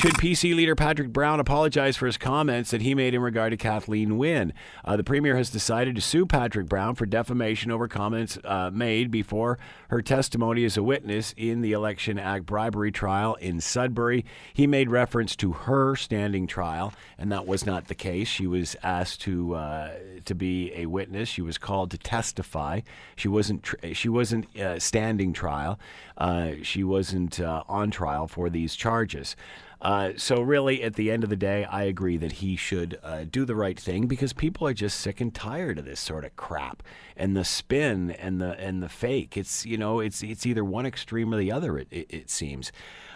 Should PC leader Patrick Brown apologize for his comments that he made in regard to Kathleen Wynne? Uh, the premier has decided to sue Patrick Brown for defamation over comments uh, made before her testimony as a witness in the Election Act bribery trial in Sudbury. He made reference to her standing trial, and that was not the case. She was asked to uh, to be a witness. She was called to testify. She wasn't tr- she wasn't uh, standing trial. Uh, she wasn't uh, on trial for these charges. Uh, so really, at the end of the day, I agree that he should uh, do the right thing because people are just sick and tired of this sort of crap and the spin and the and the fake. It's you know it's it's either one extreme or the other. It it, it seems.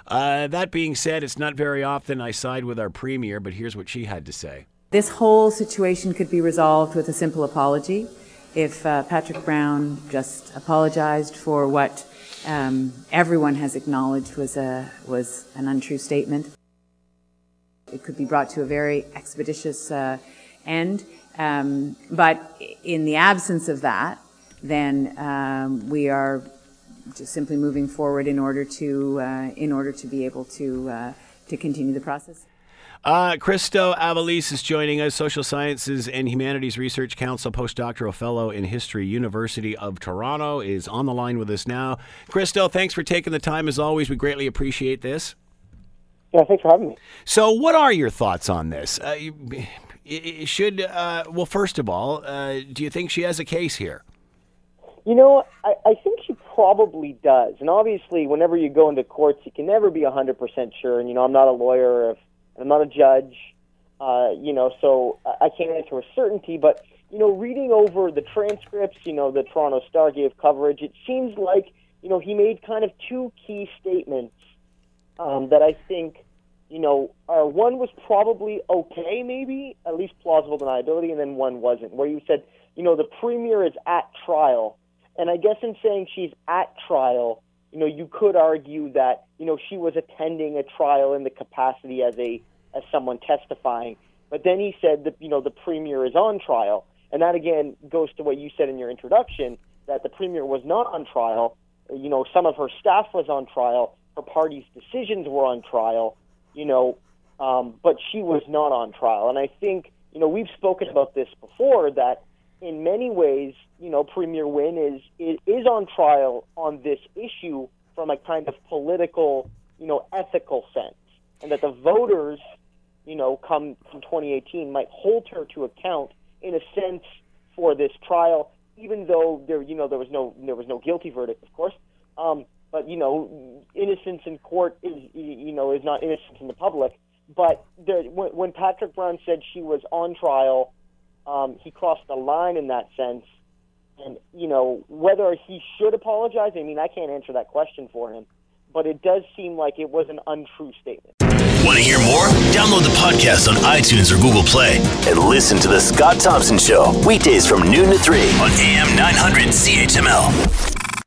Uh, that being said, it's not very often I side with our premier, but here's what she had to say. This whole situation could be resolved with a simple apology. If uh, Patrick Brown just apologized for what um, everyone has acknowledged was a was an untrue statement. It could be brought to a very expeditious uh, end, um, but in the absence of that, then um, we are just simply moving forward in order to uh, in order to be able to uh, to continue the process. Uh, Christo Aivalis is joining us, Social Sciences and Humanities Research Council postdoctoral fellow in History, University of Toronto, is on the line with us now. Christo, thanks for taking the time as always. We greatly appreciate this. Yeah, thanks for having me. So, what are your thoughts on this? Uh, you, should uh, well, first of all, uh, do you think she has a case here? You know, I, I think she probably does. And obviously, whenever you go into courts, you can never be 100% sure. And, you know, I'm not a lawyer. If I'm not a judge, uh, you know, so I can't answer with certainty. But you know, reading over the transcripts, you know, the Toronto Star gave coverage. It seems like you know he made kind of two key statements um, that I think you know are one was probably okay, maybe at least plausible deniability, and then one wasn't, where you said you know the premier is at trial, and I guess in saying she's at trial you know, you could argue that, you know, she was attending a trial in the capacity as a as someone testifying. But then he said that, you know, the premier is on trial. And that again goes to what you said in your introduction, that the premier was not on trial. You know, some of her staff was on trial, her party's decisions were on trial, you know, um, but she was not on trial. And I think, you know, we've spoken about this before that in many ways, you know, Premier Wynne is, is is on trial on this issue from a kind of political, you know, ethical sense, and that the voters, you know, come from 2018 might hold her to account in a sense for this trial, even though there, you know, there was no there was no guilty verdict, of course. Um, but you know, innocence in court is you know is not innocence in the public. But there, when, when Patrick Brown said she was on trial um, he crossed the line in that sense. And, you know, whether he should apologize, I mean, I can't answer that question for him. But it does seem like it was an untrue statement. Want to hear more? Download the podcast on iTunes or Google Play and listen to The Scott Thompson Show weekdays from noon to 3 on AM 900 CHML.